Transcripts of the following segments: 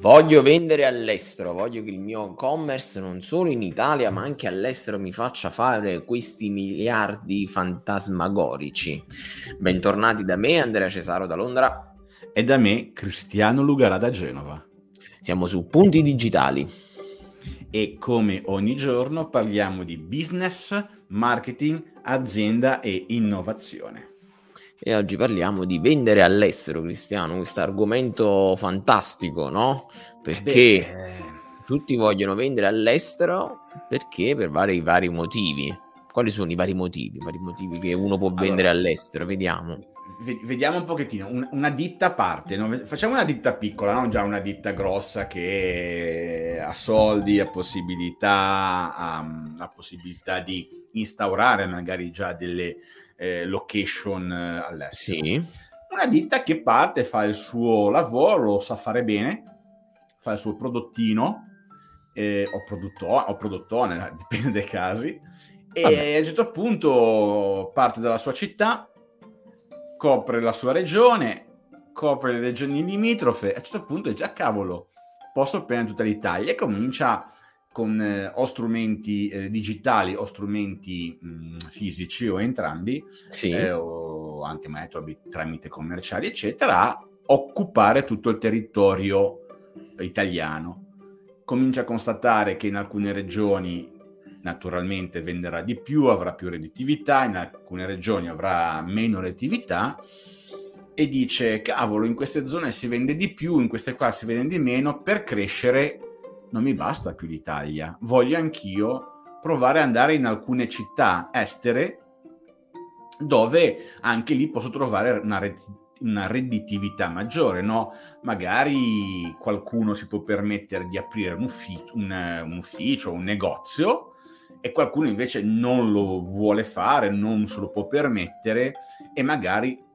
Voglio vendere all'estero, voglio che il mio e-commerce non solo in Italia ma anche all'estero mi faccia fare questi miliardi fantasmagorici. Bentornati da me, Andrea Cesaro da Londra. E da me, Cristiano Lugara da Genova. Siamo su Punti Digitali. E come ogni giorno parliamo di business, marketing, azienda e innovazione e oggi parliamo di vendere all'estero, Cristiano, questo argomento fantastico, no? Perché Beh. tutti vogliono vendere all'estero perché per vari, vari motivi. Quali sono i vari motivi? I vari motivi che uno può vendere allora, all'estero? Vediamo. Vediamo un pochettino, una, una ditta a parte, no? facciamo una ditta piccola, non già una ditta grossa che ha soldi, ha possibilità, ha, ha possibilità di instaurare magari già delle, eh, location eh, all'estero. Sì. Una ditta che parte, fa il suo lavoro, lo sa fare bene, fa il suo prodottino eh, o, produttone, o produttone, dipende dai casi, e Vabbè. a un certo punto parte dalla sua città, copre la sua regione, copre le regioni limitrofe, a un certo punto dice, ah cavolo, posso prendere tutta l'Italia e comincia con eh, o strumenti eh, digitali o strumenti mh, fisici o entrambi, sì. eh, o anche metodi tramite commerciali, eccetera, occupare tutto il territorio italiano. Comincia a constatare che in alcune regioni naturalmente venderà di più, avrà più redditività, in alcune regioni avrà meno redditività e dice cavolo in queste zone si vende di più, in queste qua si vende di meno per crescere non mi basta più l'Italia, voglio anch'io provare ad andare in alcune città estere dove anche lì posso trovare una, una redditività maggiore, no? Magari qualcuno si può permettere di aprire un ufficio, un, un ufficio, un negozio e qualcuno invece non lo vuole fare, non se lo può permettere e magari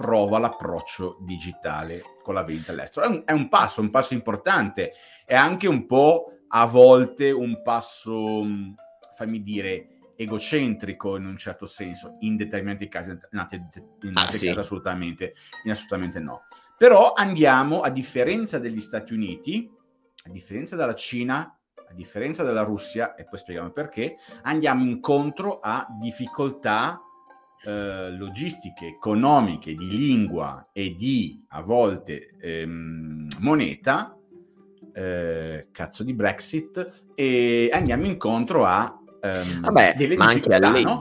prova l'approccio digitale con la vendita all'estero. È un, è un passo, un passo importante, è anche un po' a volte un passo, mm, fammi dire, egocentrico in un certo senso, in determinati casi, in altri, in altri ah, sì. casi assolutamente, in assolutamente no. Però andiamo, a differenza degli Stati Uniti, a differenza della Cina, a differenza della Russia, e poi spieghiamo perché, andiamo incontro a difficoltà eh, logistiche, economiche, di lingua e di a volte ehm, moneta, eh, cazzo di Brexit, e andiamo incontro a ehm, Vabbè, delle ma difficoltà, anche no?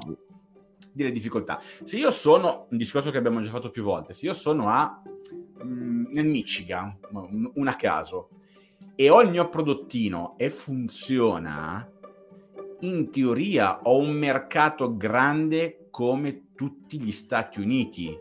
delle difficoltà. Se io sono, un discorso che abbiamo già fatto più volte, se io sono a, mh, mm, nel Michigan, un, un a caso, e ho il mio prodottino e funziona, in teoria ho un mercato grande come tutti gli Stati Uniti,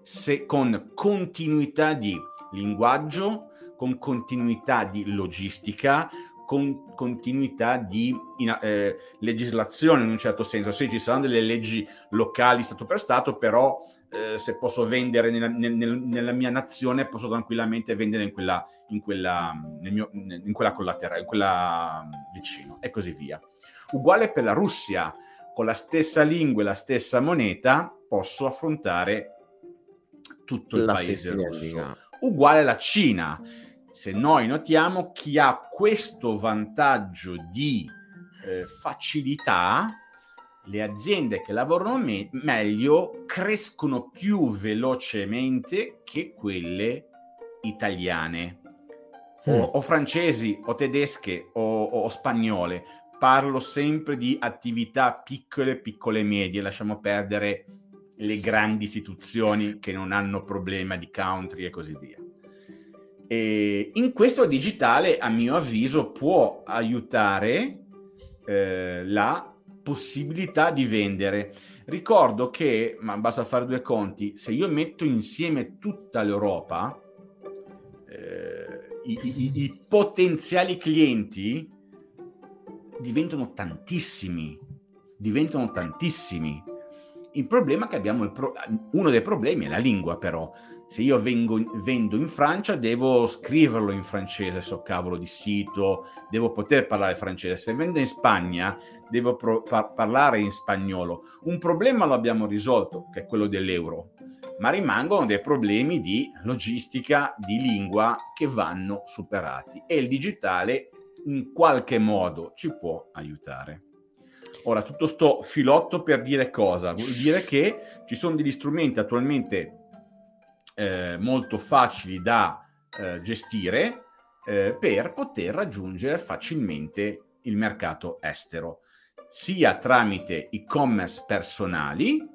se, con continuità di linguaggio, con continuità di logistica, con continuità di in, eh, legislazione in un certo senso. Sì, ci saranno delle leggi locali Stato per Stato, però eh, se posso vendere nella, nel, nella, mia nazione posso tranquillamente vendere in quella, in quella, mio, in quella collaterale, in quella vicino e così via. Uguale per la Russia con la stessa lingua e la stessa moneta posso affrontare tutto il la paese russo. Uguale alla Cina. Se noi notiamo chi ha questo vantaggio di eh, facilità, le aziende che lavorano me- meglio crescono più velocemente che quelle italiane. O, mm. o francesi o tedesche o, o, o spagnole parlo sempre di attività piccole, piccole e medie, lasciamo perdere le grandi istituzioni che non hanno problema di country e così via. E in questo digitale, a mio avviso, può aiutare eh, la possibilità di vendere. Ricordo che, ma basta fare due conti, se io metto insieme tutta l'Europa, eh, i, i, i potenziali clienti diventano tantissimi, diventano tantissimi. Il problema è che abbiamo pro- uno dei problemi è la lingua, però. Se io vengo, vendo in Francia, devo scriverlo in francese, so cavolo di sito, devo poter parlare francese. Se vendo in Spagna, devo pro- par- parlare in spagnolo. Un problema lo abbiamo risolto, che è quello dell'euro. ma rimangono dei problemi di logistica, di lingua che vanno superati e il digitale in qualche modo ci può aiutare. Ora, tutto sto filotto per dire cosa? Vuol dire che ci sono degli strumenti attualmente eh, molto facili da eh, gestire eh, per poter raggiungere facilmente il mercato estero, sia tramite e-commerce personali,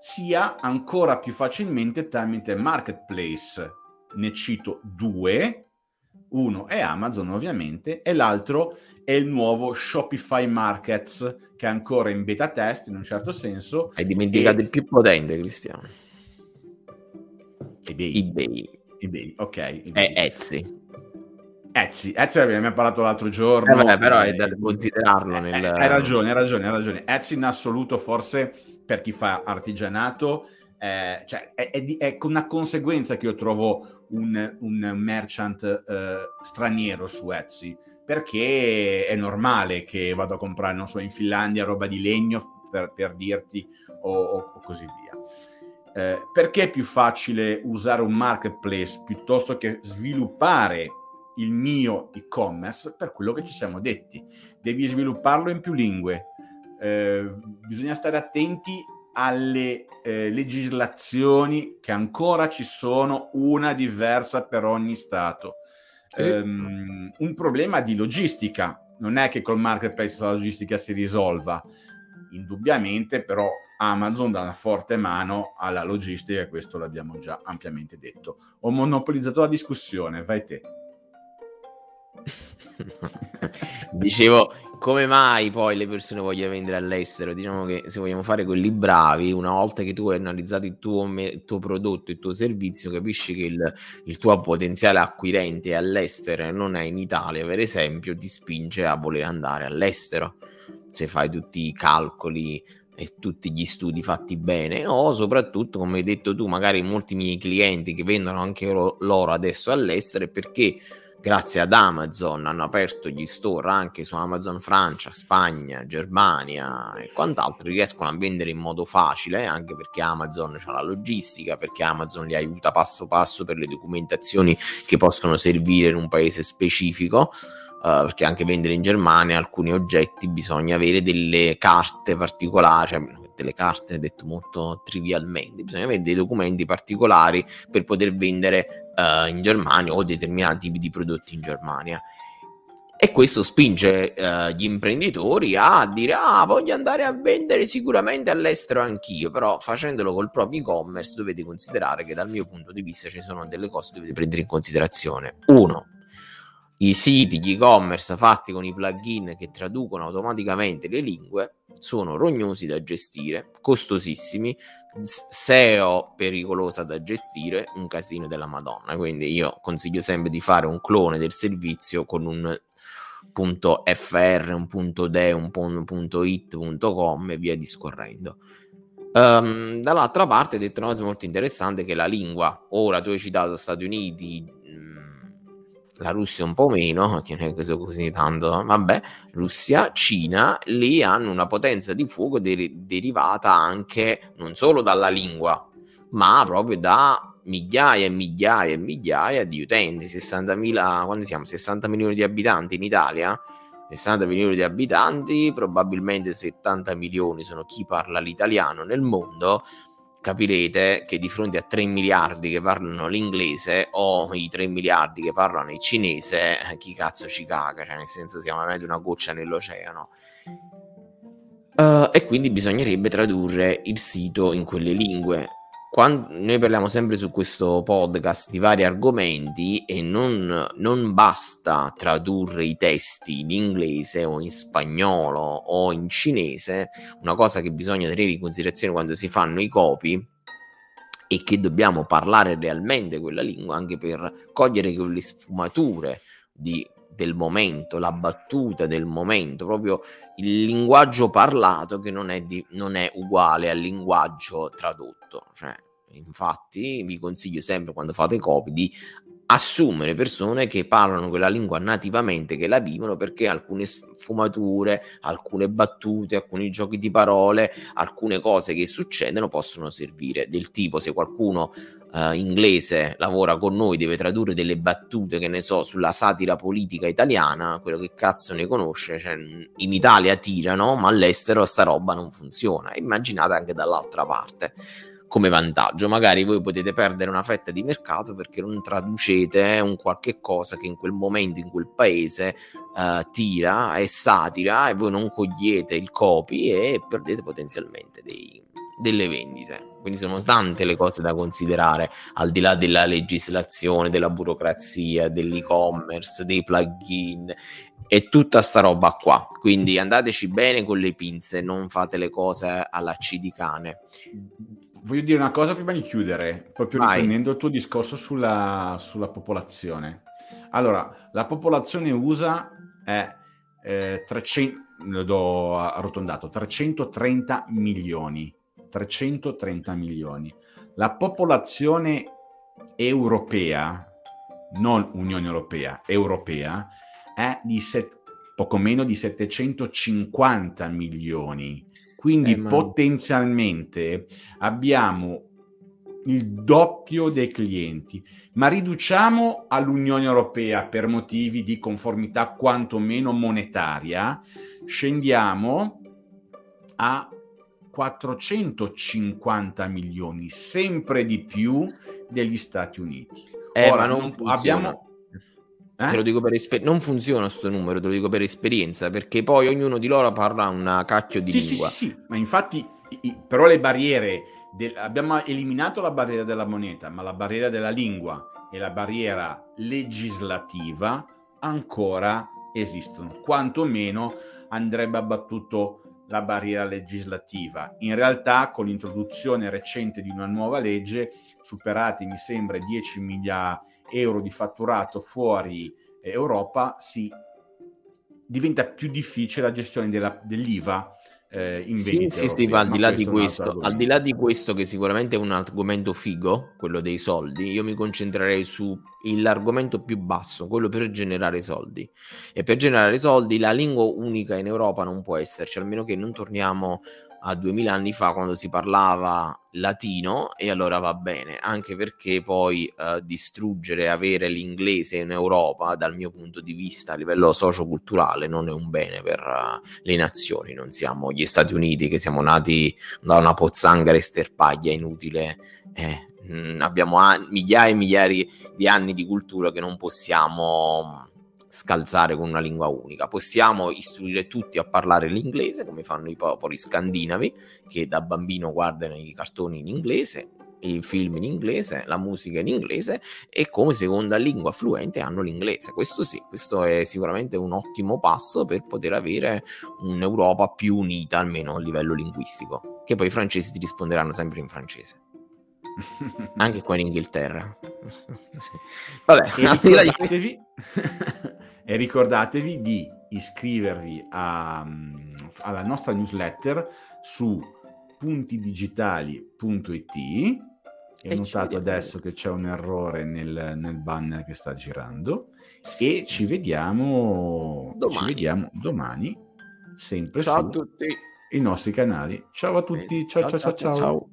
sia ancora più facilmente tramite marketplace. Ne cito due, uno è Amazon ovviamente e l'altro è il nuovo Shopify Markets che è ancora in beta test in un certo senso. Hai dimenticato e... il più potente, Cristiano. eBay. eBay. eBay, ok. eBay. È Etsy. Etsy, Etsy abbiamo parlato l'altro giorno. Eh beh, però è da considerarlo. Nel... Eh, hai ragione, hai ragione, hai ragione. Etsy in assoluto forse per chi fa artigianato eh, cioè, è, è, è, una conseguenza che io trovo un, un merchant eh, straniero su Etsy, perché è normale che vado a comprare, non so, in Finlandia roba di legno, per, per dirti, o, o, così via. Eh, perché è più facile usare un marketplace piuttosto che sviluppare il mio e-commerce per quello che ci siamo detti? Devi svilupparlo in più lingue, eh, bisogna stare attenti alle eh, legislazioni che ancora ci sono, una diversa per ogni Stato. Um, un problema di logistica, non è che col marketplace la logistica si risolva, indubbiamente però Amazon dà una forte mano alla logistica e questo l'abbiamo già ampiamente detto. Ho monopolizzato la discussione, vai te. Dicevo, come mai poi le persone vogliono vendere all'estero? Diciamo che se vogliamo fare quelli bravi, una volta che tu hai analizzato il tuo, il tuo prodotto, il tuo servizio, capisci che il, il, tuo potenziale acquirente all'estero e non è in Italia, per esempio, ti spinge a voler andare all'estero. Se fai tutti i calcoli e tutti gli studi fatti bene o soprattutto come hai detto tu magari molti miei clienti che vendono anche loro adesso all'estero perché grazie ad Amazon hanno aperto gli store anche su Amazon Francia, Spagna, Germania e quant'altro, riescono a vendere in modo facile anche perché Amazon ha la logistica, perché Amazon li aiuta passo passo per le documentazioni che possono servire in un paese specifico. Uh, perché anche vendere in Germania alcuni oggetti bisogna avere delle carte particolari, cioè delle carte, detto molto trivialmente, bisogna avere dei documenti particolari per poter vendere uh, in Germania o determinati tipi di prodotti in Germania. E questo spinge uh, gli imprenditori a dire: Ah, voglio andare a vendere sicuramente all'estero anch'io. Però facendolo col proprio e-commerce dovete considerare che dal mio punto di vista ci sono delle cose che dovete prendere in considerazione. Uno, i siti, gli e-commerce fatti con i plugin che traducono automaticamente le lingue sono rognosi da gestire, costosissimi, SEO pericolosa da gestire, un casino della Madonna. Quindi io consiglio sempre di fare un clone del servizio con un punto .fr, un punto .de, un punto .it.com e via discorrendo. Um, dall'altra parte, detto una cosa molto interessante che la lingua, ora tu hai citato Stati Uniti, la Russia un po' meno, che non è che così tanto, vabbè, Russia, Cina, lì hanno una potenza di fuoco der- derivata anche non solo dalla lingua, ma proprio da migliaia e migliaia e migliaia di utenti, 60.000, quando siamo? 60 milioni di abitanti in Italia? 60 milioni di abitanti, probabilmente 70 milioni sono chi parla l'italiano nel mondo, capirete che di fronte a 3 miliardi che parlano l'inglese o i 3 miliardi che parlano il cinese, eh, chi cazzo ci caga, cioè nel senso siamo veramente una goccia nell'oceano. Uh, e quindi bisognerebbe tradurre il sito in quelle lingue quando noi parliamo sempre su questo podcast di vari argomenti e non, non, basta tradurre i testi in inglese o in spagnolo o in cinese, una cosa che bisogna tenere in considerazione quando si fanno i copy è che dobbiamo parlare realmente quella lingua anche per cogliere quelle sfumature di, del momento, la battuta del momento, proprio il linguaggio parlato che non è, di, non è uguale al linguaggio tradotto. Cioè, infatti, vi consiglio sempre quando fate copy di assumere persone che parlano quella lingua nativamente, che la vivono, perché alcune sfumature, alcune battute, alcuni giochi di parole, alcune cose che succedono possono servire. Del tipo, se qualcuno uh, inglese lavora con noi, deve tradurre delle battute, che ne so, sulla satira politica italiana, quello che cazzo ne conosce, cioè, in Italia tirano, ma all'estero sta roba non funziona. Immaginate anche dall'altra parte come vantaggio. Magari voi potete perdere una fetta di mercato perché non traducete un qualche cosa che in quel momento, in quel paese uh, tira, è satira e voi non cogliete il copy e perdete potenzialmente dei, delle vendite. Quindi sono tante le cose da considerare, al di là della legislazione, della burocrazia, dell'e-commerce, dei plugin e tutta sta roba qua. Quindi andateci bene con le pinze, non fate le cose alla C di cane voglio dire una cosa prima di chiudere, proprio Vai. riprendendo il tuo discorso sulla, sulla, popolazione. Allora, la popolazione USA è eh, 300, lo do arrotondato, 330 milioni. 330 milioni. La popolazione europea, non Unione Europea, europea, è di set, poco meno di 750 milioni quindi eh, potenzialmente abbiamo il doppio dei clienti, ma riduciamo all'Unione Europea per motivi di conformità quantomeno monetaria, scendiamo a 450 milioni, sempre di più degli Stati Uniti. Eh, Ora, non, non abbiamo eh? Te lo dico per esperienza, non funziona questo numero, te lo dico per esperienza, perché poi ognuno di loro parla una cacchio di sì, lingua. Sì, sì, sì, ma infatti, però le barriere, del, abbiamo eliminato la barriera della moneta, ma la barriera della lingua e la barriera legislativa ancora esistono, quantomeno andrebbe abbattuto la barriera legislativa. In realtà, con l'introduzione recente di una nuova legge, superati mi sembra 10 miliardi euro di fatturato fuori Europa, si diventa più difficile la gestione della, dell'IVA eh, in sì, sì, sì, al di là di questo, al di là di questo che sicuramente è un argomento figo, quello dei soldi, io mi concentrerei sull'argomento più basso, quello per generare soldi. E per generare soldi la lingua unica in Europa non può esserci, almeno che non torniamo a 2000 anni fa quando si parlava latino e allora va bene, anche perché poi uh, distruggere, avere l'inglese in Europa dal mio punto di vista a livello socioculturale non è un bene per uh, le nazioni, non siamo gli Stati Uniti che siamo nati da una pozzanghera esterpaglia inutile, eh, mh, abbiamo an- migliaia e migliaia di anni di cultura che non possiamo scalzare con una lingua unica. Possiamo istruire tutti a parlare l'inglese, come fanno i popoli scandinavi, che da bambino guardano i cartoni in inglese, i film in inglese, la musica in inglese e come seconda lingua fluente hanno l'inglese. Questo sì, questo è sicuramente un ottimo passo per poter avere un'Europa più unita, almeno a livello linguistico. Che poi i francesi ti risponderanno sempre in francese. Anche qua in Inghilterra. Vabbè, ricordatevi, e ricordatevi di iscrivervi a, alla nostra newsletter su puntidigitali.it. Ho e notato adesso che c'è un errore nel, nel, banner che sta girando e ci vediamo domani, ci vediamo domani sempre ciao su a tutti i nostri canali. Ciao a tutti, ciao ciao ciao ciao. ciao. ciao.